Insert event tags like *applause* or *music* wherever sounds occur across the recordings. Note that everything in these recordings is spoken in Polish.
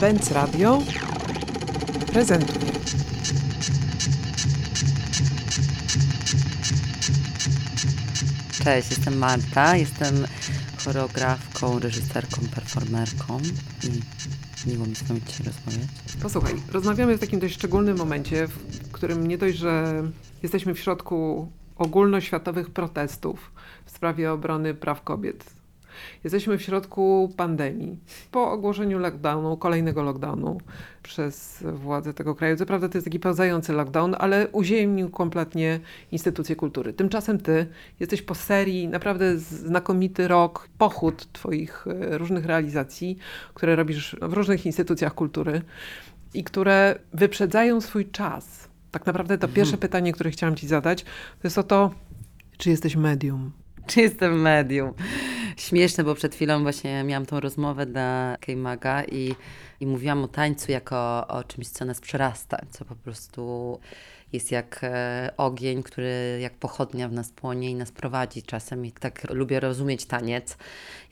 Benz Radio prezentuje. Cześć, jestem Marta, jestem choreografką, reżyserką, performerką i miło mi z Wami dzisiaj rozmawiać. Posłuchaj, rozmawiamy w takim dość szczególnym momencie, w którym nie dość, że jesteśmy w środku ogólnoświatowych protestów w sprawie obrony praw kobiet Jesteśmy w środku pandemii. Po ogłoszeniu lockdownu, kolejnego lockdownu przez władze tego kraju. Co prawda to jest taki pełzający lockdown, ale uziemnił kompletnie instytucje kultury. Tymczasem ty jesteś po serii, naprawdę znakomity rok, pochód twoich e, różnych realizacji, które robisz w różnych instytucjach kultury i które wyprzedzają swój czas. Tak naprawdę to mhm. pierwsze pytanie, które chciałam ci zadać, to jest o to, czy jesteś medium? Czy jestem medium? Śmieszne, bo przed chwilą właśnie miałam tą rozmowę dla K-Maga i, i mówiłam o tańcu jako o czymś, co nas przerasta, co po prostu jest jak e, ogień, który jak pochodnia w nas płonie i nas prowadzi czasem. I tak lubię rozumieć taniec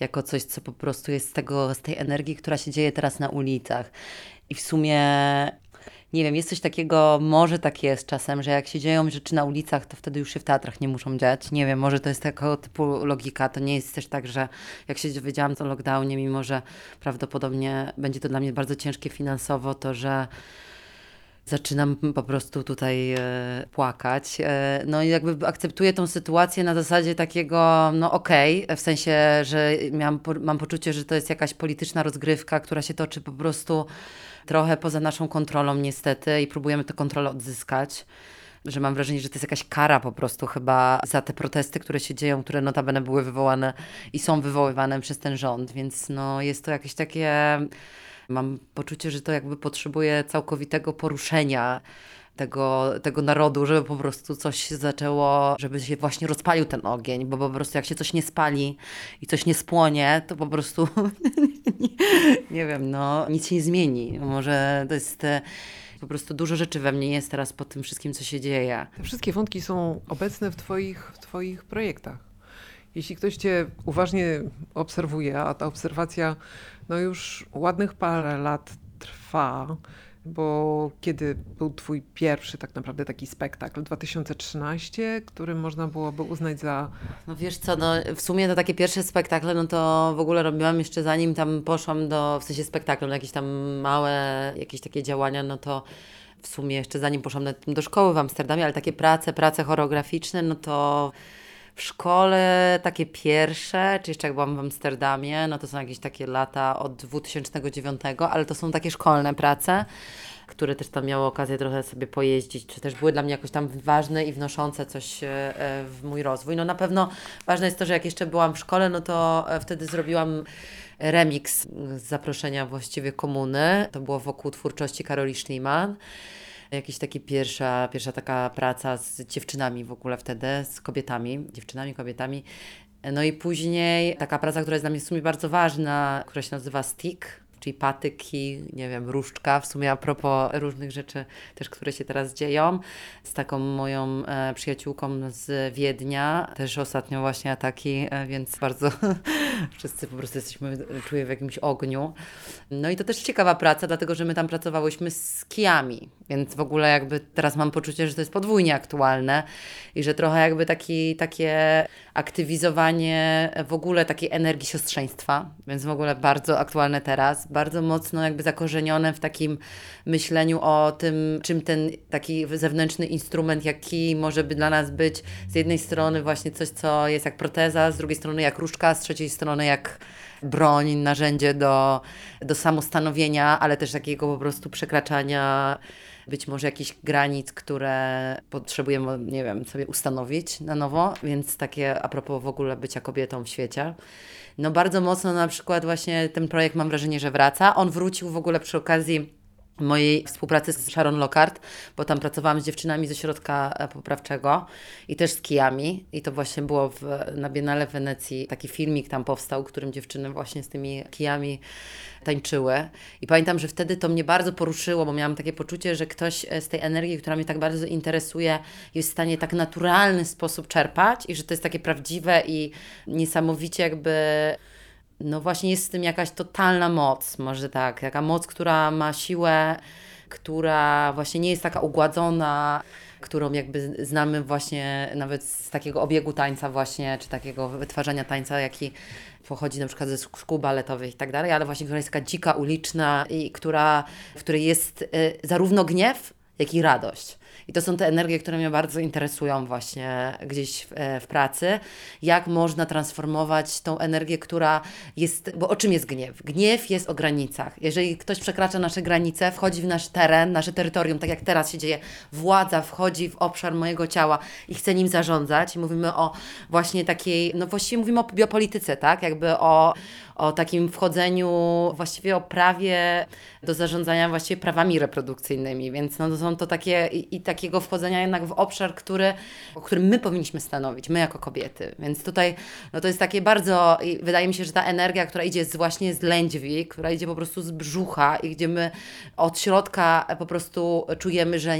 jako coś, co po prostu jest z, tego, z tej energii, która się dzieje teraz na ulicach. I w sumie nie wiem, jest coś takiego, może tak jest czasem, że jak się dzieją rzeczy na ulicach, to wtedy już się w teatrach nie muszą dziać. Nie wiem, może to jest takiego typu logika. To nie jest też tak, że jak się dowiedziałam o lockdownie, mimo że prawdopodobnie będzie to dla mnie bardzo ciężkie finansowo, to że zaczynam po prostu tutaj e, płakać. E, no i jakby akceptuję tą sytuację na zasadzie takiego, no okej, okay, w sensie, że miałam, mam poczucie, że to jest jakaś polityczna rozgrywka, która się toczy po prostu trochę poza naszą kontrolą niestety i próbujemy tę kontrolę odzyskać że mam wrażenie, że to jest jakaś kara po prostu chyba za te protesty, które się dzieją, które notabene były wywołane i są wywoływane przez ten rząd, więc no jest to jakieś takie, mam poczucie, że to jakby potrzebuje całkowitego poruszenia tego, tego narodu, żeby po prostu coś zaczęło, żeby się właśnie rozpalił ten ogień, bo po prostu jak się coś nie spali i coś nie spłonie, to po prostu *laughs* nie wiem, no nic się nie zmieni. Może to jest e, po prostu dużo rzeczy we mnie jest teraz po tym wszystkim, co się dzieje. Te wszystkie wątki są obecne w Twoich, w twoich projektach. Jeśli ktoś Cię uważnie obserwuje, a ta obserwacja no już ładnych parę lat trwa, bo kiedy był twój pierwszy tak naprawdę taki spektakl, 2013, który można byłoby uznać za... No wiesz co, no w sumie to takie pierwsze spektakle, no to w ogóle robiłam jeszcze zanim tam poszłam do, w sensie spektaklu, no jakieś tam małe, jakieś takie działania, no to w sumie jeszcze zanim poszłam do szkoły w Amsterdamie, ale takie prace, prace choreograficzne, no to w szkole takie pierwsze, czy jeszcze jak byłam w Amsterdamie, no to są jakieś takie lata od 2009, ale to są takie szkolne prace, które też tam miały okazję trochę sobie pojeździć, czy też były dla mnie jakoś tam ważne i wnoszące coś e, w mój rozwój. No na pewno ważne jest to, że jak jeszcze byłam w szkole, no to e, wtedy zrobiłam remix z zaproszenia właściwie komuny. To było wokół twórczości Karoli Schliman jakiś taki pierwsza, pierwsza taka praca z dziewczynami w ogóle wtedy, z kobietami, dziewczynami, kobietami. No i później taka praca, która jest dla mnie w sumie bardzo ważna, która się nazywa Stick, czyli patyki, nie wiem, różdżka, w sumie a propos różnych rzeczy też, które się teraz dzieją, z taką moją e, przyjaciółką z Wiednia, też ostatnio właśnie ataki, e, więc bardzo *laughs* wszyscy po prostu jesteśmy, czuję w jakimś ogniu. No i to też ciekawa praca, dlatego, że my tam pracowałyśmy z kijami, więc w ogóle jakby teraz mam poczucie, że to jest podwójnie aktualne i że trochę jakby taki, takie aktywizowanie w ogóle takiej energii siostrzeństwa, więc w ogóle bardzo aktualne teraz, bardzo mocno jakby zakorzenione w takim myśleniu o tym, czym ten taki zewnętrzny instrument, jaki może by dla nas być. Z jednej strony właśnie coś, co jest jak proteza, z drugiej strony jak różdżka, z trzeciej strony jak broń, narzędzie do, do samostanowienia, ale też takiego po prostu przekraczania być może jakichś granic, które potrzebujemy, nie wiem, sobie ustanowić na nowo, więc takie a propos w ogóle bycia kobietą w świecie. No bardzo mocno na przykład właśnie ten projekt mam wrażenie, że wraca. On wrócił w ogóle przy okazji mojej współpracy z Sharon Lockhart, bo tam pracowałam z dziewczynami ze środka e, poprawczego i też z kijami i to właśnie było w, na Biennale w Wenecji. Taki filmik tam powstał, którym dziewczyny właśnie z tymi kijami tańczyły. I pamiętam, że wtedy to mnie bardzo poruszyło, bo miałam takie poczucie, że ktoś e, z tej energii, która mnie tak bardzo interesuje, jest w stanie tak naturalny sposób czerpać i że to jest takie prawdziwe i niesamowicie jakby no właśnie jest w tym jakaś totalna moc, może tak, taka moc, która ma siłę, która właśnie nie jest taka ugładzona, którą jakby znamy właśnie nawet z takiego obiegu tańca właśnie, czy takiego wytwarzania tańca, jaki pochodzi na przykład ze szkół baletowych i tak dalej, ale właśnie która jest taka dzika, uliczna i która, w której jest y, zarówno gniew, jak i radość. I to są te energie, które mnie bardzo interesują właśnie gdzieś w, e, w, pracy. Jak można transformować tą energię, która jest. Bo o czym jest gniew? Gniew jest o granicach. Jeżeli ktoś przekracza nasze granice, wchodzi w nasz teren, nasze terytorium, tak jak teraz się dzieje, władza wchodzi w obszar mojego ciała i chce nim zarządzać. Mówimy o właśnie takiej, no właściwie mówimy o biopolityce, tak? Jakby o o takim wchodzeniu, właściwie o prawie do zarządzania właściwie prawami reprodukcyjnymi, więc no to są to takie i, i takiego wchodzenia jednak w obszar, który, o którym my powinniśmy stanowić, my jako kobiety. Więc tutaj no to jest takie bardzo, wydaje mi się, że ta energia, która idzie z, właśnie z lędźwi, która idzie po prostu z brzucha i gdzie my od środka po prostu czujemy, że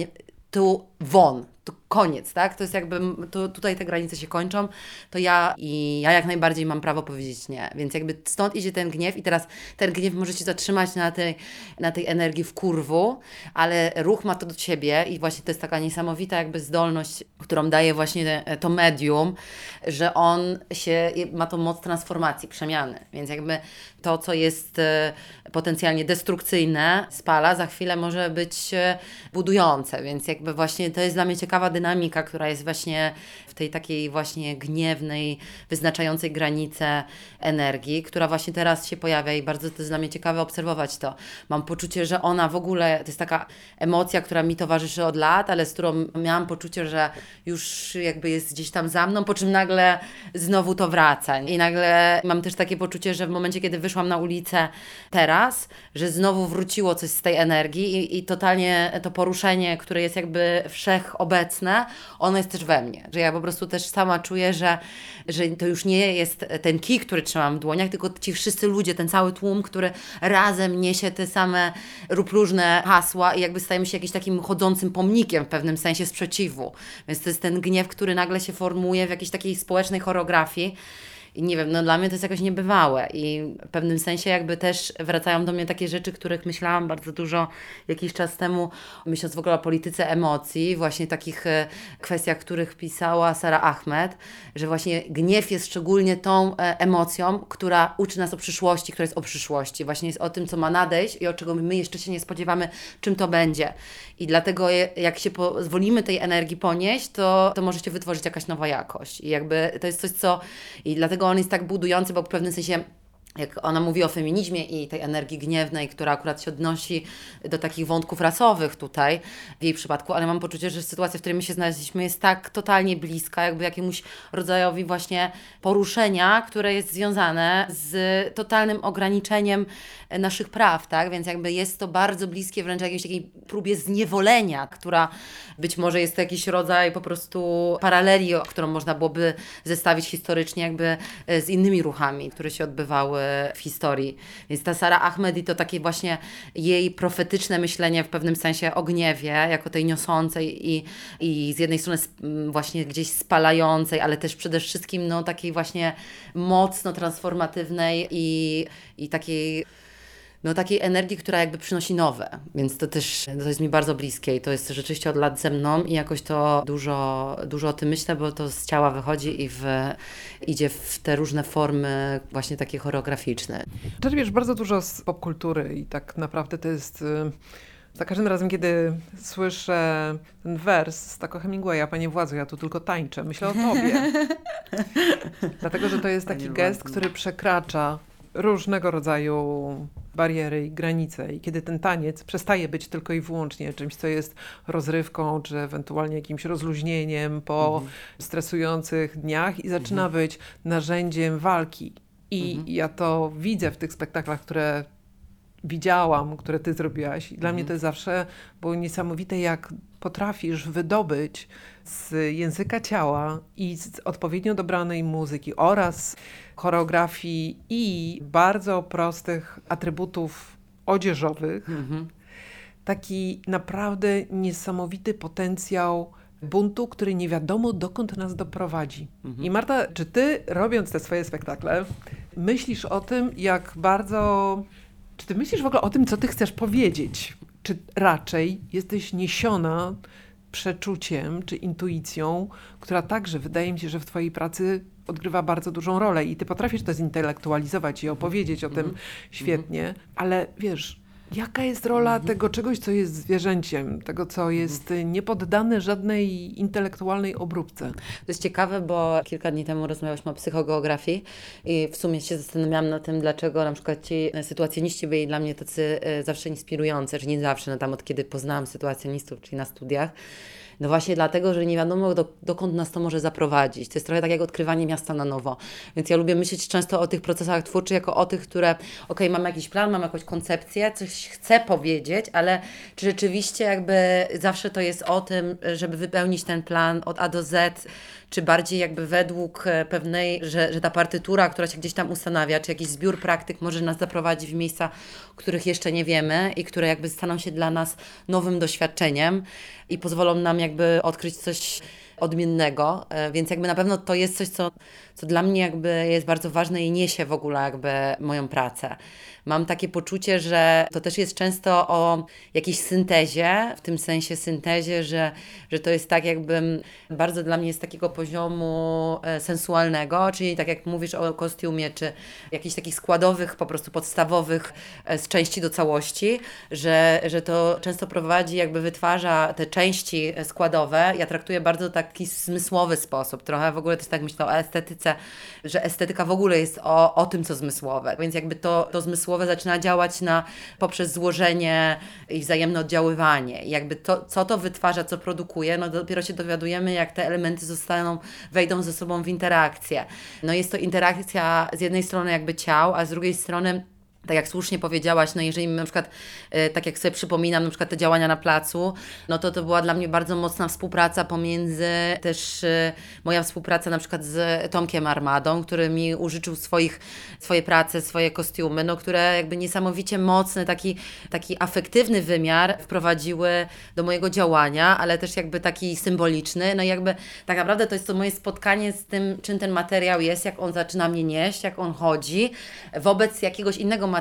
tu won, koniec, tak? To jest jakby, to tutaj te granice się kończą, to ja i ja jak najbardziej mam prawo powiedzieć nie. Więc jakby stąd idzie ten gniew i teraz ten gniew może się zatrzymać na tej, na tej energii w kurwu, ale ruch ma to do Ciebie i właśnie to jest taka niesamowita jakby zdolność, którą daje właśnie to medium, że on się, ma tą moc transformacji, przemiany. Więc jakby to, co jest e, potencjalnie destrukcyjne, spala, za chwilę może być e, budujące, więc jakby właśnie to jest dla mnie ciekawa dynamika, która jest właśnie w tej takiej właśnie gniewnej, wyznaczającej granice energii, która właśnie teraz się pojawia i bardzo to jest dla mnie ciekawe obserwować to. Mam poczucie, że ona w ogóle, to jest taka emocja, która mi towarzyszy od lat, ale z którą miałam poczucie, że już jakby jest gdzieś tam za mną, po czym nagle znowu to wraca. I nagle mam też takie poczucie, że w momencie, kiedy wyszłam na ulicę teraz, że znowu wróciło coś z tej energii i, i totalnie to poruszenie, które jest jakby wszechobecne, ono jest też we mnie. Że ja po prostu też sama czuję, że, że to już nie jest ten kij, który trzymam w dłoniach, tylko ci wszyscy ludzie, ten cały tłum, który razem niesie te same lub różne hasła i jakby stajemy się jakimś takim chodzącym pomnikiem w pewnym sensie sprzeciwu. Więc to jest ten gniew, który nagle się formuje w jakiejś takiej społecznej choreografii. I nie wiem, no dla mnie to jest jakoś niebywałe i w pewnym sensie jakby też wracają do mnie takie rzeczy, których myślałam bardzo dużo jakiś czas temu, myśląc w ogóle o polityce emocji, właśnie takich e, kwestiach, których pisała Sara Ahmed, że właśnie gniew jest szczególnie tą e, emocją, która uczy nas o przyszłości, która jest o przyszłości, właśnie jest o tym, co ma nadejść i o czego my jeszcze się nie spodziewamy, czym to będzie. I dlatego jak się pozwolimy tej energii ponieść, to, to może się wytworzyć jakaś nowa jakość. I jakby to jest coś, co... I dlatego on jest tak budujący, bo w pewnym sensie jak ona mówi o feminizmie i tej energii gniewnej, która akurat się odnosi do takich wątków rasowych tutaj w jej przypadku, ale mam poczucie, że sytuacja, w której my się znaleźliśmy jest tak totalnie bliska, jakby jakiemuś rodzajowi właśnie poruszenia, które jest związane z totalnym ograniczeniem naszych praw, tak? Więc jakby jest to bardzo bliskie wręcz jakiejś takiej próbie zniewolenia, która być może jest to jakiś rodzaj po prostu paraleli, którą można byłoby zestawić historycznie jakby e, z innymi ruchami, które się odbywały w historii. Więc ta Sara Ahmedi to takie właśnie jej profetyczne myślenie w pewnym sensie o gniewie, jako tej niosącej i, i z jednej strony właśnie gdzieś spalającej, ale też przede wszystkim no takiej właśnie mocno transformatywnej i, i takiej no, takiej energii, która jakby przynosi nowe. Więc to też to jest mi bardzo bliskie i to jest rzeczywiście od lat ze mną i jakoś to dużo, dużo o tym myślę, bo to z ciała wychodzi i w, idzie w te różne formy właśnie takie choreograficzne. Czerpiesz bardzo dużo z popkultury i tak naprawdę to jest... Y, za każdym razem, kiedy słyszę ten wers z Taco Hemingwaya, Panie Władzu, ja tu tylko tańczę, myślę o Tobie. *laughs* Dlatego, że to jest taki gest, który przekracza różnego rodzaju bariery i granice. I kiedy ten taniec przestaje być tylko i wyłącznie czymś, co jest rozrywką, czy ewentualnie jakimś rozluźnieniem po mhm. stresujących dniach i zaczyna mhm. być narzędziem walki. I mhm. ja to widzę w tych spektaklach, które widziałam, które ty zrobiłaś. I dla mnie mhm. to zawsze było niesamowite, jak potrafisz wydobyć z języka ciała i z odpowiednio dobranej muzyki oraz choreografii i bardzo prostych atrybutów odzieżowych, mhm. taki naprawdę niesamowity potencjał buntu, który nie wiadomo dokąd nas doprowadzi. I Marta, czy ty robiąc te swoje spektakle, myślisz o tym, jak bardzo. Czy ty myślisz w ogóle o tym, co ty chcesz powiedzieć? Czy raczej jesteś niesiona przeczuciem czy intuicją, która także wydaje mi się, że w twojej pracy odgrywa bardzo dużą rolę i ty potrafisz to zintelektualizować i opowiedzieć o tym świetnie, ale wiesz, jaka jest rola tego czegoś, co jest zwierzęciem, tego, co jest y, niepoddane żadnej intelektualnej obróbce? To jest ciekawe, bo kilka dni temu rozmawialiśmy o psychogeografii i w sumie się zastanawiałam nad tym, dlaczego na przykład ci sytuacjoniści byli dla mnie tacy e, zawsze inspirujący, czy nie zawsze, no tam od kiedy poznałam sytuacjonistów, czyli na studiach. No właśnie dlatego, że nie wiadomo do, dokąd nas to może zaprowadzić. To jest trochę tak jak odkrywanie miasta na nowo. Więc ja lubię myśleć często o tych procesach twórczych jako o tych, które okej, mam jakiś plan, mam jakąś koncepcję, coś chcę powiedzieć, ale czy rzeczywiście jakby zawsze to jest o tym, żeby wypełnić ten plan od A do Z, czy bardziej jakby według e, pewnej, że, że ta partytura, która się gdzieś tam ustanawia, czy jakiś zbiór praktyk może nas zaprowadzić w miejsca, których jeszcze nie wiemy i które jakby staną się dla nas nowym doświadczeniem i pozwolą nam jakby odkryć coś odmiennego, e, więc jakby na pewno to jest coś, co, co dla mnie jakby jest bardzo ważne i niesie w ogóle jakby moją pracę. Mam takie poczucie, że to też jest często o jakiejś syntezie, w tym sensie syntezie, że, że to jest tak jakbym, bardzo dla mnie jest takiego poziomu e, sensualnego, czyli tak jak mówisz o kostiumie, czy jakichś takich składowych, po prostu podstawowych e, z części do całości, że, że to często prowadzi, jakby wytwarza te części składowe. Ja traktuję bardzo taki zmysłowy sposób, trochę w ogóle też tak myślę o estetyce, że estetyka w ogóle jest o, o tym, co zmysłowe, więc jakby to, to zmysłowe zaczyna działać na, poprzez złożenie i wzajemne oddziaływanie. I jakby to, co to wytwarza, co produkuje, no dopiero się dowiadujemy, jak te elementy zostaną, wejdą ze sobą w interakcję. No jest to interakcja z jednej strony jakby ciał, a z drugiej strony tak jak słusznie powiedziałaś, no jeżeli na przykład, e, tak jak sobie przypominam, na przykład te działania na placu, no to to była dla mnie bardzo mocna współpraca pomiędzy też e, moja współpraca na przykład z Tomkiem Armadą, który mi użyczył swoich, swoje prace, swoje kostiumy, no które jakby niesamowicie mocny, taki, taki afektywny wymiar wprowadziły do mojego działania, ale też jakby taki symboliczny, no i jakby tak naprawdę to jest to moje spotkanie z tym, czym ten materiał jest, jak on zaczyna mnie nieść, jak on chodzi, wobec jakiegoś innego materiału,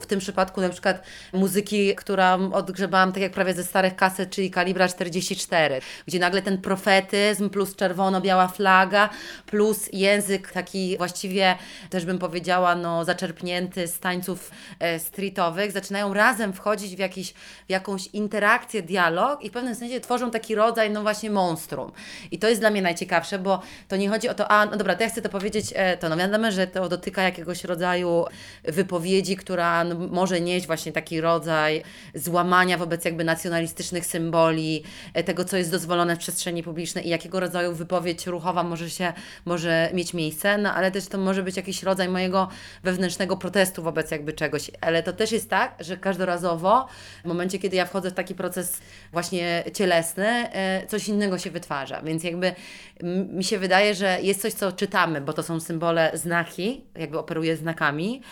w tym przypadku na przykład muzyki, którą odgrzebałam tak jak prawie ze starych kaset, czyli kalibra 44, gdzie nagle ten profetyzm plus czerwono-biała flaga plus język taki właściwie też bym powiedziała no zaczerpnięty z tańców e, streetowych, zaczynają razem wchodzić w, jakiś, w jakąś interakcję, dialog i w pewnym sensie tworzą taki rodzaj no właśnie monstrum. I to jest dla mnie najciekawsze, bo to nie chodzi o to, a no dobra, to ja chcę to powiedzieć, e, to no wiadomo, że to dotyka jakiegoś rodzaju wypowiedzi, która no, może nieść właśnie taki rodzaj złamania wobec jakby nacjonalistycznych symboli, e, tego, co jest dozwolone w przestrzeni publicznej i jakiego rodzaju wypowiedź ruchowa może się, może mieć miejsce, no ale też to może być jakiś rodzaj mojego wewnętrznego protestu wobec jakby czegoś, ale to też jest tak, że każdorazowo w momencie, kiedy ja wchodzę w taki proces właśnie cielesny, e, coś innego się wytwarza, więc jakby mi się wydaje, że jest coś, co czytamy, bo to są symbole, znaki, jakby operuję znakami,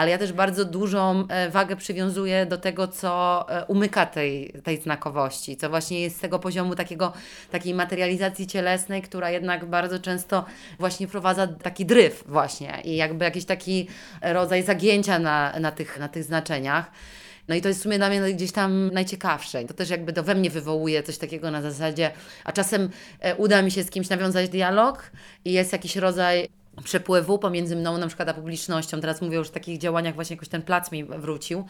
ale ja też bardzo dużą e, wagę przywiązuję do tego, co e, umyka tej, tej znakowości, co właśnie jest z tego poziomu takiego, takiej materializacji cielesnej, która jednak bardzo często właśnie wprowadza taki dryf właśnie i jakby jakiś taki rodzaj zagięcia na, na, tych, na tych znaczeniach. No i to jest w sumie dla mnie gdzieś tam najciekawsze. To też jakby to we mnie wywołuje coś takiego na zasadzie, a czasem e, uda mi się z kimś nawiązać dialog i jest jakiś rodzaj przepływu pomiędzy mną na przykład a publicznością. Teraz mówię już o takich działaniach, właśnie jakoś ten plac mi wrócił,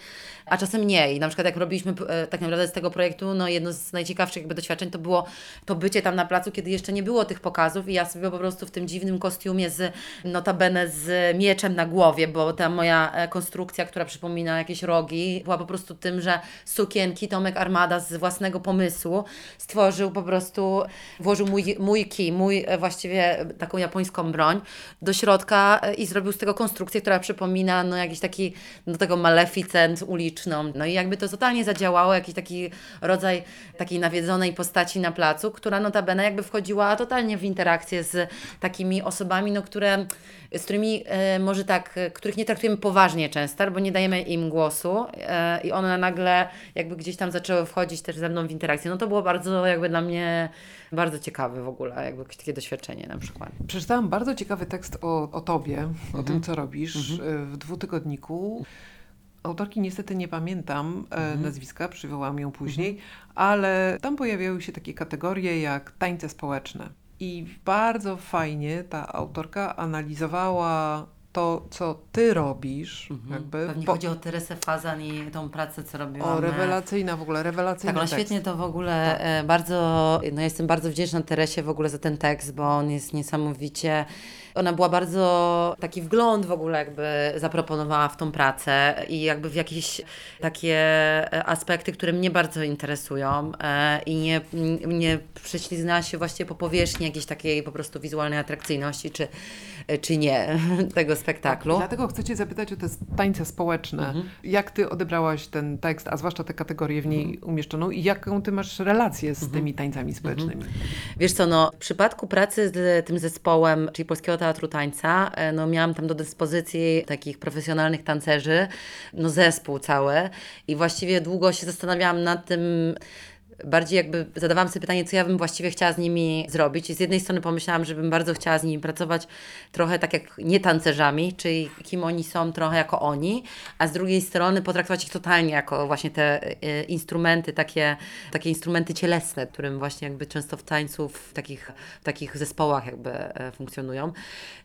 a czasem nie. I na przykład jak robiliśmy e, tak naprawdę z tego projektu, no jedno z najciekawszych jakby doświadczeń to było to bycie tam na placu, kiedy jeszcze nie było tych pokazów i ja sobie po prostu w tym dziwnym kostiumie z notabene z mieczem na głowie, bo ta moja e, konstrukcja, która przypomina jakieś rogi, była po prostu tym, że sukienki Tomek Armada z własnego pomysłu stworzył po prostu, włożył mój, mój kij, mój e, właściwie taką japońską broń do środka e, i zrobił z tego konstrukcję, która przypomina no jakiś taki, no tego maleficent uliczną. No i jakby to totalnie zadziałało, jakiś taki rodzaj takiej nawiedzonej postaci na placu, która notabene jakby wchodziła totalnie w interakcję z takimi osobami, no które, z którymi e, może tak, e, których nie traktujemy poważnie często, bo nie dajemy im głosu i one nagle jakby gdzieś tam zaczęły wchodzić też ze mną w interakcję. No to było bardzo jakby dla mnie bardzo ciekawe w ogóle, jakby takie doświadczenie na przykład. Przeczytałam bardzo ciekawy tekst o, o tobie, o tym, co robisz y, w dwutygodniku. Autorki niestety nie pamiętam e, nazwiska, przywołam ją później, ale tam pojawiały się takie kategorie jak tańce społeczne. I bardzo fajnie ta autorka analizowała to, co ty robisz, jakby. Mhm. Pewnie po- chodzi o Teresę Fazan i tą pracę, co robiłam. o rewelacyjna w ogóle, rewelacyjny Tak, ona tekst. świetnie to w ogóle e, bardzo, no jestem bardzo wdzięczna Teresie w ogóle za ten tekst, bo on jest niesamowicie, ona była bardzo taki wgląd w ogóle jakby zaproponowała w tą pracę i jakby w jakieś takie e, aspekty, które mnie bardzo interesują e, i nie, nie prześliznęła się właściwie po powierzchni jakiejś takiej po prostu wizualnej atrakcyjności, czy, e, czy nie *laughs* tego spektaklu. Dlatego chcę Cię zapytać o te tańce społeczne. Mhm. Jak Ty odebrałaś ten tekst, a zwłaszcza tę kategorię w niej Mhm. umieszczoną i jaką Ty masz relację z tymi tańcami społecznymi? Wiesz co, no, w przypadku pracy z tym zespołem, czyli Polskiego Teatru Tańca, e, no, miałam tam do dyspozycji takich profesjonalnych tancerzy, no zespół cały i właściwie długo się zastanawiałam nad tym, bardziej jakby zadawałam sobie pytanie, co ja bym właściwie chciała z nimi zrobić. I z jednej strony pomyślałam, że bym bardzo chciała z nimi pracować trochę tak jak nie tancerzami, czyli kim oni są, trochę jako oni, a z drugiej strony potraktować ich totalnie jako właśnie te e, instrumenty, takie, takie instrumenty cielesne, którym właśnie jakby często w tańcu w takich, w takich zespołach jakby e, funkcjonują.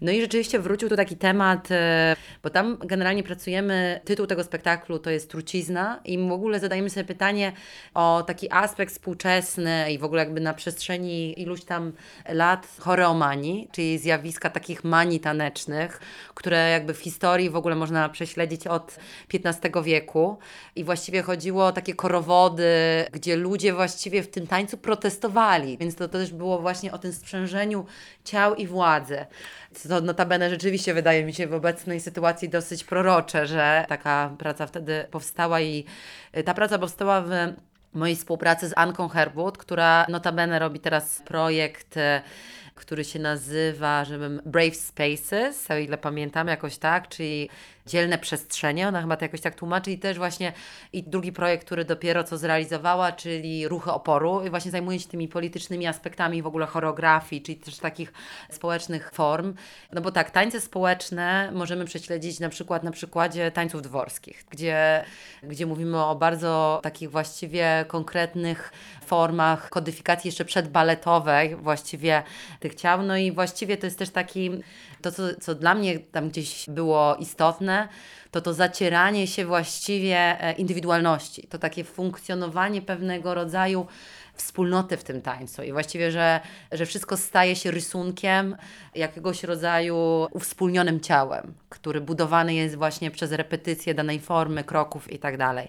No i rzeczywiście wrócił tu taki temat, e, bo tam generalnie pracujemy, tytuł tego spektaklu to jest Trucizna i w ogóle zadajemy sobie pytanie o taki aspekt współczesny i w ogóle jakby na przestrzeni iluś tam lat choreomanii, czyli zjawiska takich manii tanecznych, które jakby w historii w ogóle można prześledzić od XV wieku i właściwie chodziło o takie korowody, gdzie ludzie właściwie w tym tańcu protestowali, więc to, to też było właśnie o tym sprzężeniu ciał i władzy. Co notabene rzeczywiście wydaje mi się w obecnej sytuacji dosyć prorocze, że taka praca wtedy powstała i ta praca powstała w mojej współpracy z Anką Herwood, która notabene robi teraz projekt, e, który się nazywa, żebym Brave Spaces, o ile pamiętam jakoś tak, czyli dzielne przestrzenie, ona chyba to jakoś tak tłumaczy i też właśnie i drugi projekt, który dopiero co zrealizowała, czyli Ruchy Oporu i właśnie zajmuje się tymi politycznymi aspektami w ogóle choreografii, czyli też takich społecznych form, no bo tak, tańce społeczne możemy prześledzić na przykład na przykładzie tańców dworskich, gdzie, gdzie mówimy o bardzo takich właściwie konkretnych formach kodyfikacji jeszcze przedbaletowej właściwie tych ciał, no i właściwie to jest też taki, to co, co dla mnie tam gdzieś było istotne, to to zacieranie się właściwie e, indywidualności, to takie funkcjonowanie pewnego rodzaju wspólnoty w tym tańcu i właściwie, że, że wszystko staje się rysunkiem jakiegoś rodzaju uwspólnionym ciałem, który budowany jest właśnie przez repetycję danej formy, kroków i tak dalej.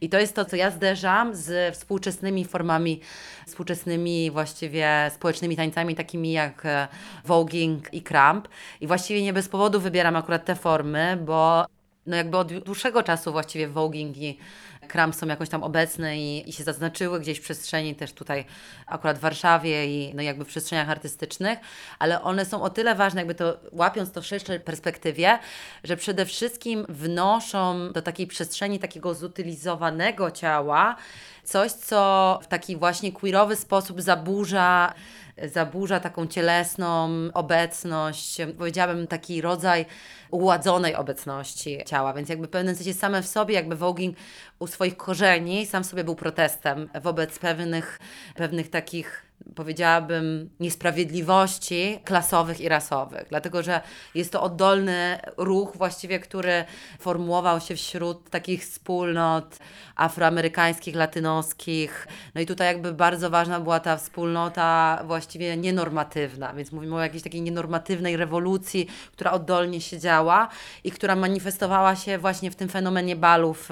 I to jest to, co ja zderzam z współczesnymi formami, współczesnymi właściwie społecznymi tańcami, takimi jak e, voguing i cramp. I właściwie nie bez powodu wybieram akurat te formy, bo no jakby od dłuższego czasu właściwie voguing i Kram są jakoś tam obecne i, i się zaznaczyły gdzieś w przestrzeni też tutaj akurat w Warszawie i no jakby w przestrzeniach artystycznych, ale one są o tyle ważne, jakby to łapiąc to w szerszej perspektywie, że przede wszystkim wnoszą do takiej przestrzeni takiego zutylizowanego ciała coś, co w taki właśnie queerowy sposób zaburza zaburza taką cielesną obecność, powiedziałabym taki rodzaj uładzonej obecności ciała, więc jakby w pewnym sensie same w sobie, jakby voguing u swoich korzeni sam w sobie był protestem wobec pewnych, pewnych takich powiedziałabym, niesprawiedliwości klasowych i rasowych, dlatego że jest to oddolny ruch właściwie, który formułował się wśród takich wspólnot afroamerykańskich, latynoskich. No i tutaj jakby bardzo ważna była ta wspólnota właściwie nienormatywna, więc mówimy o jakiejś takiej nienormatywnej rewolucji, która oddolnie się działa i która manifestowała się właśnie w tym fenomenie balów.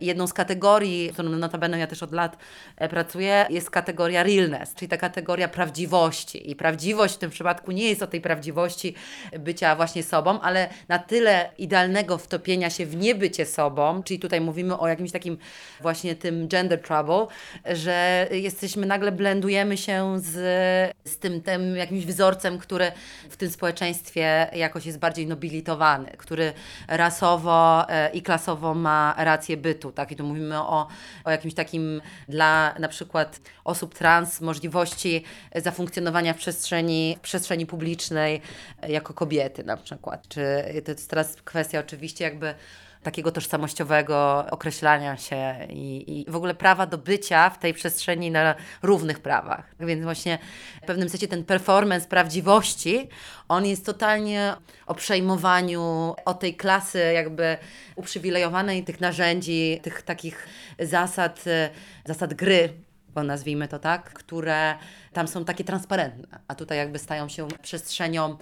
Jedną z kategorii, którą notabene ja też od lat e, pracuję, jest kategoria realness, czyli taka kategoria prawdziwości. I prawdziwość w tym przypadku nie jest o tej prawdziwości bycia właśnie sobą, ale na tyle idealnego wtopienia się w niebycie sobą, czyli tutaj mówimy o jakimś takim właśnie tym gender trouble, że jesteśmy nagle blendujemy się z, z tym, tym jakimś wzorcem, który w tym społeczeństwie jakoś jest bardziej nobilitowany, który rasowo e, i klasowo ma rację bytu, tak? I tu mówimy o, o jakimś takim dla na przykład osób trans możliwości zafunkcjonowania w przestrzeni, w przestrzeni publicznej e, jako kobiety na przykład. Czy to jest teraz kwestia oczywiście jakby takiego tożsamościowego określania się i, i w ogóle prawa do bycia w tej przestrzeni na równych prawach. Więc właśnie w pewnym sensie ten performance prawdziwości, on jest totalnie o przejmowaniu, o tej klasy jakby uprzywilejowanej, tych narzędzi, tych takich zasad, e, zasad gry, bo nazwijmy to tak, które tam są takie transparentne, a tutaj jakby stają się przestrzenią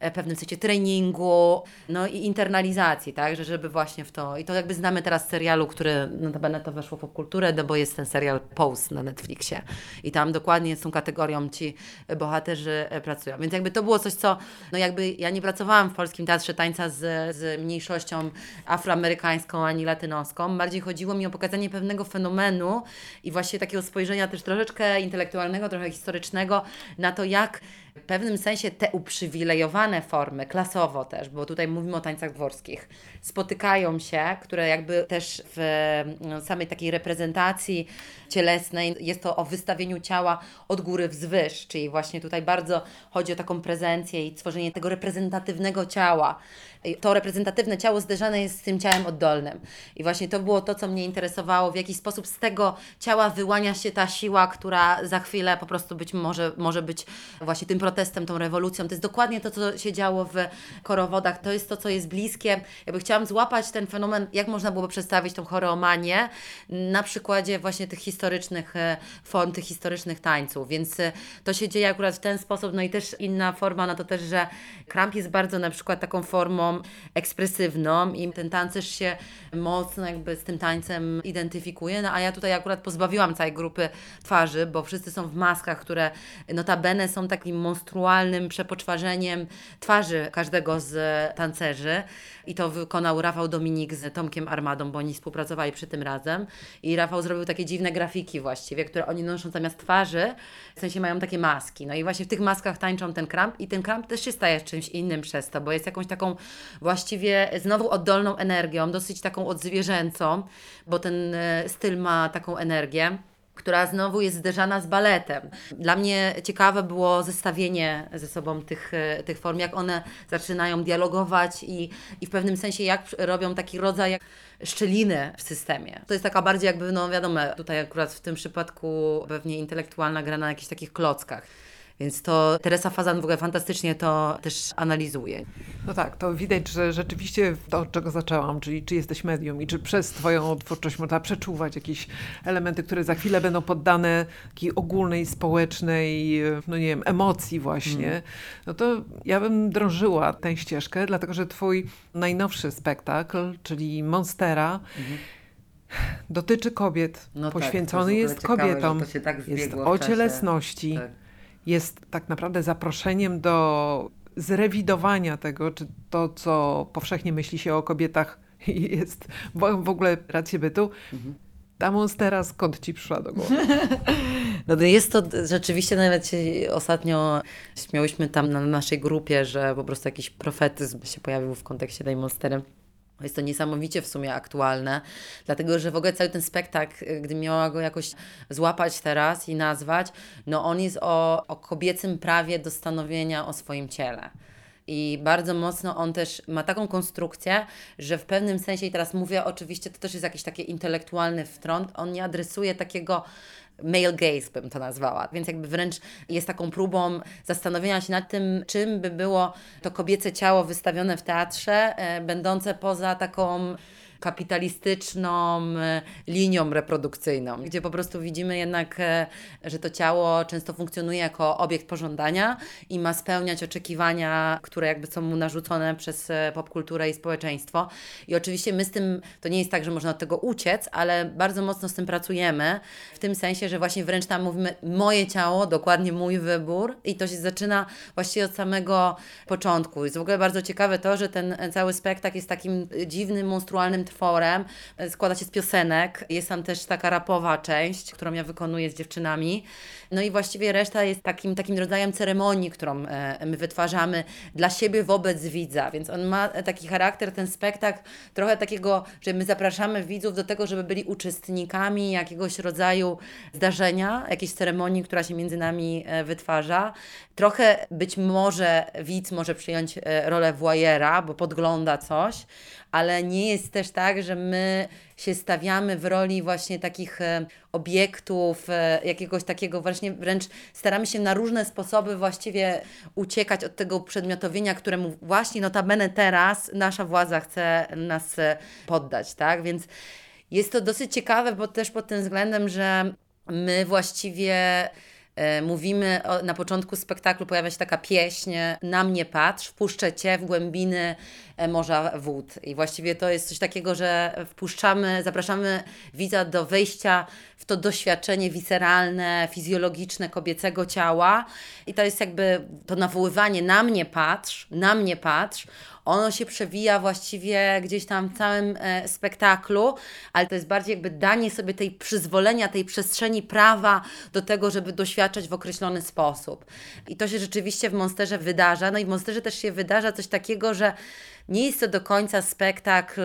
e, w pewnym sensie treningu, no i internalizacji, tak, że żeby właśnie w to, i to jakby znamy teraz z serialu, który notabene to weszło w popkulturę, no bo jest ten serial Pose na Netflixie. I tam dokładnie z tą kategorią ci bohaterzy e, pracują, więc jakby to było coś, co, no jakby ja nie pracowałam w Polskim Teatrze Tańca z, z mniejszością afroamerykańską ani latynoską, bardziej chodziło mi o pokazanie pewnego fenomenu i właśnie takiego spojrzenia też troszeczkę intelektualnego, trochę historycznego, na to, jak w pewnym sensie te uprzywilejowane formy, klasowo też, bo tutaj mówimy o tańcach dworskich, spotykają się, które jakby też w no, samej takiej reprezentacji cielesnej jest to o wystawieniu ciała od góry wzwyż, czyli właśnie tutaj bardzo chodzi o taką prezencję i tworzenie tego reprezentatywnego ciała. I to reprezentatywne ciało zderzane jest z tym ciałem oddolnym. I właśnie to było to, co mnie interesowało, w jaki sposób z tego ciała wyłania się ta siła, która za chwilę po prostu być może, może być właśnie tym protestem, tą rewolucją. To jest dokładnie to, co się działo w korowodach. To jest to, co jest bliskie. Jakby chciałam złapać ten fenomen, jak można byłoby przedstawić tą choreomanię na przykładzie właśnie tych historycznych e, form, tych historycznych tańców. Więc e, to się dzieje akurat w ten sposób. No i też inna forma, no to też, że kramp jest bardzo na przykład taką formą ekspresywną i ten tancerz się mocno jakby z tym tańcem identyfikuje, no a ja tutaj akurat pozbawiłam całej grupy twarzy, bo wszyscy są w maskach, które notabene są takim monstrualnym przepoczwarzeniem twarzy każdego z tancerzy. I to wykonał Rafał Dominik z Tomkiem Armadą, bo oni współpracowali przy tym razem. I Rafał zrobił takie dziwne grafiki właściwie, które oni noszą zamiast twarzy, w sensie mają takie maski, no i właśnie w tych maskach tańczą ten kramp i ten kramp też się staje czymś innym przez to, bo jest jakąś taką właściwie znowu oddolną energią, dosyć taką odzwierzęcą, bo ten e, styl ma taką energię która znowu jest zderzana z baletem. Dla mnie ciekawe było zestawienie ze sobą tych, e, tych form, jak one zaczynają dialogować i, i w pewnym sensie jak robią taki rodzaj jak szczeliny w systemie. To jest taka bardziej jakby, no wiadomo, tutaj akurat w tym przypadku pewnie intelektualna gra na jakichś takich klockach. Więc to Teresa Fazan w ogóle fantastycznie to też analizuje. No tak, to widać, że rzeczywiście to, od czego zaczęłam, czyli czy jesteś medium i czy przez Twoją twórczość można przeczuwać jakieś elementy, które za chwilę będą poddane takiej ogólnej, społecznej, no nie wiem, emocji właśnie, no to ja bym drążyła tę ścieżkę, dlatego że Twój najnowszy spektakl, czyli Monstera, dotyczy kobiet, No tak, poświęcony jest w jest ciekawe, kobietom, tak jest o cielesności, Tak. Jest tak naprawdę zaproszeniem do zrewidowania tego, czy to, co powszechnie myśli się o kobietach, *laughs* jest w w ogóle rację bytu. Mhm. Ta monstera skąd ci przyszła do głowy? *laughs* No to jest to rzeczywiście nawet ostatnio śmiałyśmy tam na naszej grupie, że po prostu jakiś profetyzm się pojawił w kontekście tej monstery. Jest to niesamowicie w sumie aktualne, dlatego że w ogóle cały ten spektakl, y, gdy miała go jakoś złapać teraz i nazwać, no on jest o, o kobiecym prawie do stanowienia o swoim ciele. I bardzo mocno on też ma taką konstrukcję, że w pewnym sensie, i teraz mówię oczywiście, to też jest jakiś taki intelektualny wtrąd, on nie adresuje takiego male gaze bym to nazwała, więc jakby wręcz jest taką próbą zastanowienia się nad tym, czym by było to kobiece ciało wystawione w teatrze, e, będące poza taką kapitalistyczną e, linią reprodukcyjną, gdzie po prostu widzimy jednak, e, że to ciało często funkcjonuje jako obiekt pożądania i ma spełniać oczekiwania, które jakby są mu narzucone przez e, popkulturę i społeczeństwo. I oczywiście my z tym, to nie jest tak, że można od tego uciec, ale bardzo mocno z tym pracujemy, w tym sensie, że właśnie wręcz tam mówimy moje ciało, dokładnie mój wybór i to się zaczyna właściwie od samego początku. Jest w ogóle bardzo ciekawe to, że ten cały spektakl jest takim dziwnym, monstrualnym tworem. Składa się z piosenek. Jest tam też taka rapowa część, którą ja wykonuję z dziewczynami. No i właściwie reszta jest takim, takim rodzajem ceremonii, którą e, my wytwarzamy dla siebie wobec widza. Więc on ma taki charakter, ten spektakl, trochę takiego, że my zapraszamy widzów do tego, żeby byli uczestnikami jakiegoś rodzaju zdarzenia, jakiejś ceremonii, która się między nami e, wytwarza. Trochę być może widz może przyjąć e, rolę voyera, bo podgląda coś, ale nie jest też tak, że my się stawiamy w roli właśnie takich e, obiektów, e, jakiegoś takiego właśnie wręcz staramy się na różne sposoby właściwie uciekać od tego przedmiotowienia, któremu właśnie notabene teraz nasza władza chce nas e, poddać, tak? Więc jest to dosyć ciekawe, bo też pod tym względem, że my właściwie mówimy o, na początku spektaklu, pojawia się taka pieśń Na mnie patrz, wpuszczę Cię w głębiny e, Morza Wód. I właściwie to jest coś takiego, że wpuszczamy, zapraszamy widza do wejścia w to doświadczenie wiseralne, fizjologiczne kobiecego ciała. I to jest jakby to nawoływanie na mnie patrz, na mnie patrz ono się przewija właściwie gdzieś tam w całym e, spektaklu, ale to jest bardziej jakby danie sobie tej przyzwolenia, tej przestrzeni prawa do tego, żeby doświadczać w określony sposób. I to się rzeczywiście w Monsterze wydarza. No i w Monsterze też się wydarza coś takiego, że nie jest to do końca spektakl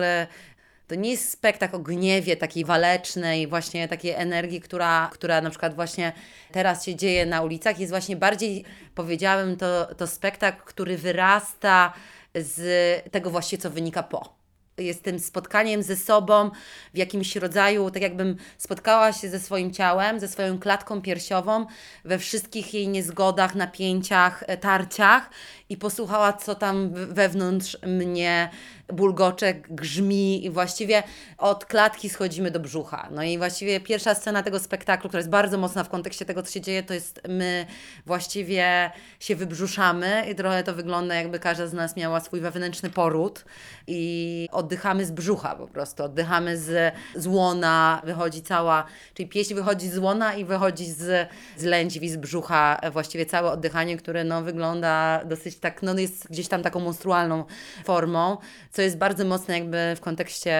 to nie jest spektakl o gniewie takiej walecznej, właśnie takiej energii, która, która na przykład właśnie teraz się dzieje na ulicach. Jest właśnie bardziej, powiedziałem, to, to spektakl, który wyrasta z tego właśnie, co wynika po. Jest tym spotkaniem ze sobą w jakimś rodzaju, tak jakbym spotkała się ze swoim ciałem, ze swoją klatką piersiową, we wszystkich jej niezgodach, napięciach, tarciach i posłuchała, co tam wewnątrz mnie bulgocze, grzmi i właściwie od klatki schodzimy do brzucha. No i właściwie pierwsza scena tego spektaklu, która jest bardzo mocna w kontekście tego, co się dzieje, to jest my właściwie się wybrzuszamy i trochę to wygląda jakby każda z nas miała swój wewnętrzny poród i oddychamy z brzucha po prostu, oddychamy z, z łona, wychodzi cała, czyli pieśń wychodzi z łona i wychodzi z, z lędźwi, z brzucha, właściwie całe oddychanie, które no wygląda dosyć tak, no jest gdzieś tam taką monstrualną formą, co jest bardzo mocne jakby w kontekście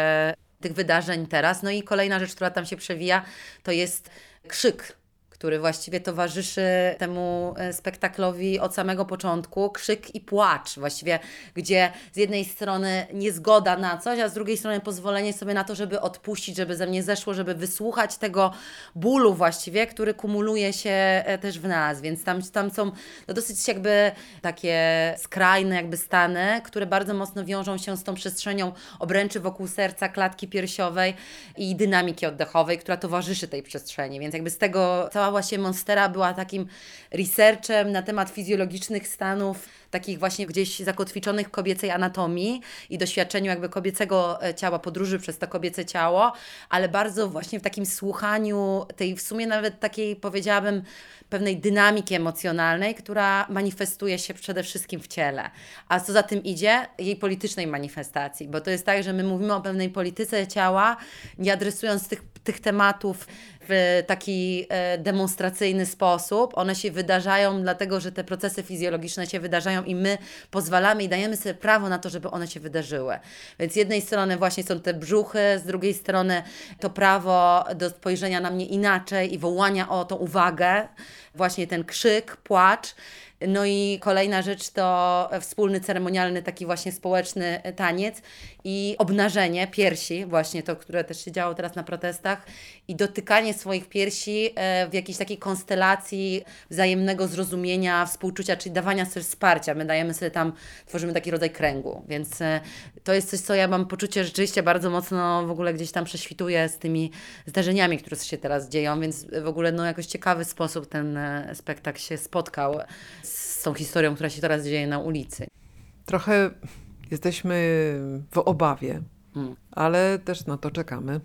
tych wydarzeń teraz. No i kolejna rzecz, która tam się przewija, to jest krzyk który właściwie towarzyszy temu e, spektaklowi od samego początku. Krzyk i płacz, właściwie, gdzie z jednej strony niezgoda na coś, a z drugiej strony pozwolenie sobie na to, żeby odpuścić, żeby ze mnie zeszło, żeby wysłuchać tego bólu właściwie, który kumuluje się e, też w nas. Więc tam, tam są no dosyć jakby takie skrajne jakby stany, które bardzo mocno wiążą się z tą przestrzenią obręczy wokół serca, klatki piersiowej i dynamiki oddechowej, która towarzyszy tej przestrzeni. Więc jakby z tego cała się Monstera była takim researchem na temat fizjologicznych stanów, takich właśnie gdzieś zakotwiczonych kobiecej anatomii i doświadczeniu jakby kobiecego e, ciała, podróży przez to kobiece ciało, ale bardzo właśnie w takim słuchaniu tej w sumie nawet takiej powiedziałabym pewnej dynamiki emocjonalnej, która manifestuje się przede wszystkim w ciele. A co za tym idzie? Jej politycznej manifestacji, bo to jest tak, że my mówimy o pewnej polityce ciała, nie adresując tych, tych tematów w taki e, demonstracyjny sposób. One się wydarzają, dlatego że te procesy fizjologiczne się wydarzają i my pozwalamy i dajemy sobie prawo na to, żeby one się wydarzyły. Więc z jednej strony właśnie są te brzuchy, z drugiej strony to prawo do spojrzenia na mnie inaczej i wołania o tą uwagę, właśnie ten krzyk, płacz. No i kolejna rzecz to wspólny ceremonialny taki właśnie społeczny taniec i obnażenie piersi, właśnie to, które też się działo teraz na protestach i dotykanie swoich piersi e, w jakiejś takiej konstelacji wzajemnego zrozumienia, współczucia, czyli dawania sobie wsparcia. My dajemy sobie tam, tworzymy taki rodzaj kręgu, więc e, to jest coś, co ja mam poczucie rzeczywiście bardzo mocno w ogóle gdzieś tam prześwituje z tymi zdarzeniami, które się teraz dzieją, więc w ogóle no jakoś ciekawy sposób ten e, spektakl się spotkał tą historią, która się teraz dzieje na ulicy. Trochę jesteśmy w obawie, Mm. Ale też na to czekamy.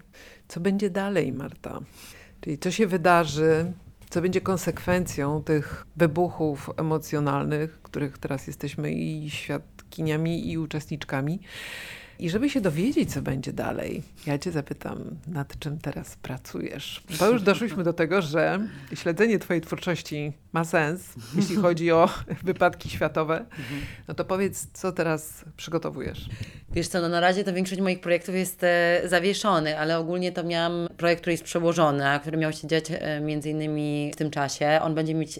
Co będzie dalej, Marta? Czyli co się wydarzy, co będzie konsekwencją tych wybuchów emocjonalnych, których teraz jesteśmy i świadkiniami, i uczestniczkami. I żeby się dowiedzieć, co będzie dalej, ja Cię zapytam, nad czym teraz pracujesz? Bo już doszliśmy do tego, że śledzenie Twojej twórczości ma sens, jeśli chodzi o *laughs* wypadki światowe. No to powiedz, co teraz przygotowujesz? Wiesz co, no na razie to większość moich projektów jest e, zawieszony, ale ogólnie to miałam projekt, który jest przełożony, a który miał się dziać e, między innymi w tym czasie. On będzie mieć,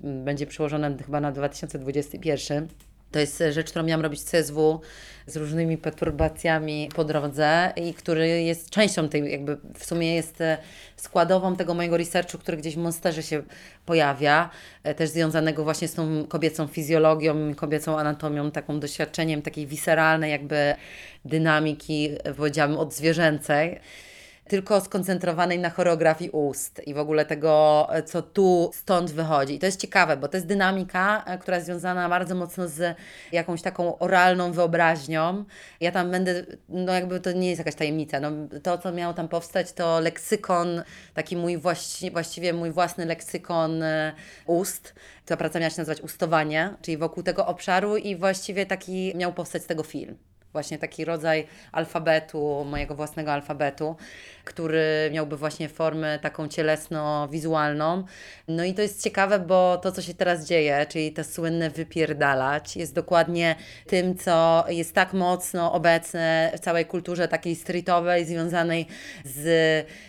będzie przełożony chyba na 2021. To jest e, rzecz, którą miałam robić w CSW z różnymi perturbacjami po drodze i który jest częścią tej, jakby w sumie jest e, składową tego mojego researchu, który gdzieś w Monsterze się pojawia, e, też związanego właśnie z tą kobiecą fizjologią, kobiecą anatomią, taką doświadczeniem takiej wiseralnej jakby dynamiki, powiedziałabym od zwierzęcej tylko skoncentrowanej na choreografii ust i w ogóle tego, e, co tu stąd wychodzi. I to jest ciekawe, bo to jest dynamika, e, która jest związana bardzo mocno z jakąś taką oralną wyobraźnią. Ja tam będę, no jakby to nie jest jakaś tajemnica, no to, co miało tam powstać, to leksykon, taki mój właści, właściwie mój własny leksykon e, ust. Ta praca miała się nazywać Ustowanie, czyli wokół tego obszaru i właściwie taki miał powstać z tego film właśnie taki rodzaj alfabetu, mojego własnego alfabetu, który miałby właśnie formę taką cielesno-wizualną. No i to jest ciekawe, bo to, co się teraz dzieje, czyli te słynne wypierdalać, jest dokładnie tym, co jest tak mocno obecne w całej kulturze takiej streetowej, związanej z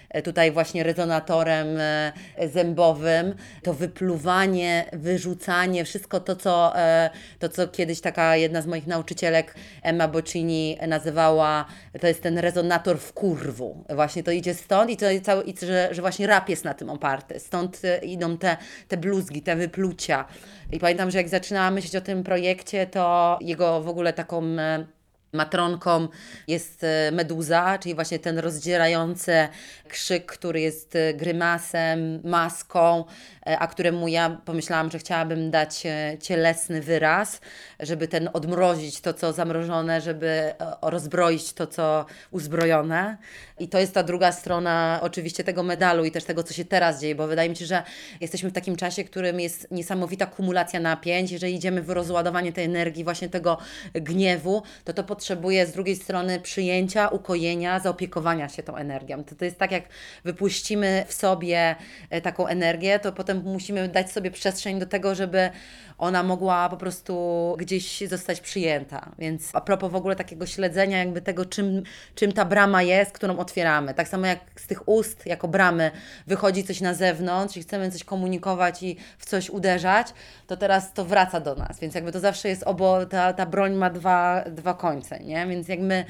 e, tutaj właśnie rezonatorem e, zębowym, to wypluwanie, wyrzucanie, wszystko to, co, e, to, co kiedyś taka jedna z moich nauczycielek, Emma Boccini, nazywała, to jest ten rezonator w kurwu. Właśnie to idzie stąd i, to cały, i że, że właśnie rap jest na tym oparty. Stąd e, idą te, te bluzgi, te wyplucia. I pamiętam, że jak zaczynałam myśleć o tym projekcie, to jego w ogóle taką e, matronką jest e, meduza, czyli właśnie ten rozdzierający krzyk, który jest grymasem, maską, a któremu ja pomyślałam, że chciałabym dać e, cielesny wyraz, żeby ten odmrozić to, co zamrożone, żeby e, rozbroić to, co uzbrojone. I to jest ta druga strona oczywiście tego medalu i też tego, co się teraz dzieje, bo wydaje mi się, że jesteśmy w takim czasie, w którym jest niesamowita kumulacja napięć. Jeżeli idziemy w rozładowanie tej energii, właśnie tego gniewu, to to potrzebuje z drugiej strony przyjęcia, ukojenia, zaopiekowania się tą energią. To, to jest tak, jak wypuścimy w sobie e, taką energię, to potem musimy dać sobie przestrzeń do tego, żeby ona mogła po prostu gdzieś zostać przyjęta. Więc a propos w ogóle takiego śledzenia jakby tego, czym, czym ta brama jest, którą otwieramy. Tak samo jak z tych ust, jako bramy, wychodzi coś na zewnątrz i chcemy coś komunikować i w coś uderzać, to teraz to wraca do nas. Więc jakby to zawsze jest obo, ta, ta broń ma dwa, dwa końce, nie? Więc jak my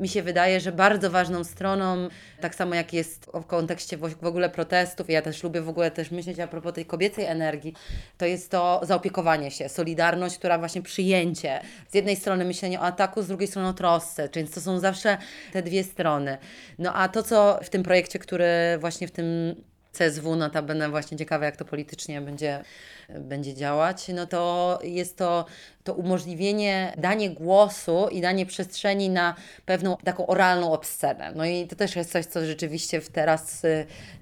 mi się wydaje, że bardzo ważną stroną, tak samo jak jest w kontekście w ogóle protestów, ja też lubię w ogóle też myśleć a propos tej kobiecej energii, to jest to zaopiekowanie się, solidarność, która właśnie przyjęcie. Z jednej strony myślenie o ataku, z drugiej strony o trosce, więc to są zawsze te dwie strony. No a to, co w tym projekcie, który właśnie w tym CSW, notabene właśnie ciekawe, jak to politycznie będzie, będzie działać, no to jest to, to umożliwienie, danie głosu i danie przestrzeni na pewną taką oralną obscenę. No i to też jest coś, co rzeczywiście teraz,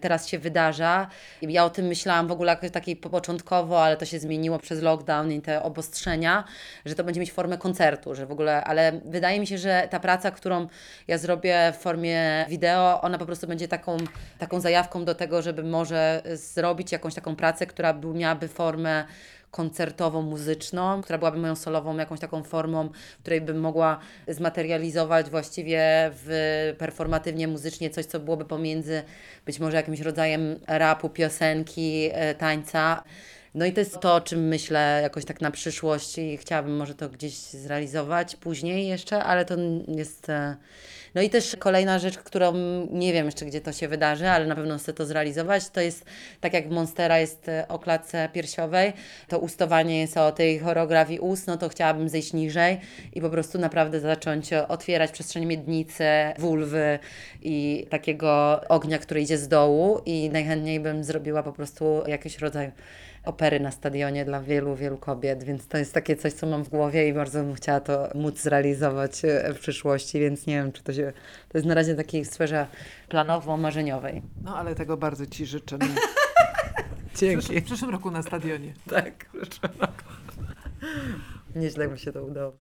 teraz się wydarza. Ja o tym myślałam w ogóle takiej po- początkowo, ale to się zmieniło przez lockdown i te obostrzenia, że to będzie mieć formę koncertu, że w ogóle, ale wydaje mi się, że ta praca, którą ja zrobię w formie wideo, ona po prostu będzie taką, taką zajawką do tego, żeby może zrobić jakąś taką pracę, która by, miałaby formę koncertową, muzyczną, która byłaby moją solową jakąś taką formą, której bym mogła zmaterializować właściwie w performatywnie, muzycznie coś, co byłoby pomiędzy być może jakimś rodzajem rapu, piosenki, e, tańca. No i to jest to, o czym myślę jakoś tak na przyszłość i chciałabym może to gdzieś zrealizować później jeszcze, ale to jest... No i też kolejna rzecz, którą nie wiem jeszcze, gdzie to się wydarzy, ale na pewno chcę to zrealizować, to jest tak jak Monstera jest e, o klatce piersiowej, to ustowanie jest o tej choreografii ust, no to chciałabym zejść niżej i po prostu naprawdę zacząć e, otwierać przestrzeń miednicy, wulwy i takiego ognia, który idzie z dołu i najchętniej bym zrobiła po prostu jakiś rodzaj opery na stadionie dla wielu, wielu kobiet, więc to jest takie coś, co mam w głowie i bardzo bym chciała to móc zrealizować e, w przyszłości, więc nie wiem, czy to się... To jest na razie takiej sferze planowo-marzeniowej. No ale tego bardzo Ci życzę. No. W, *laughs* Dzięki. przyszłym, w przyszłym roku na stadionie. Tak, *laughs* Nieźle by się to udało.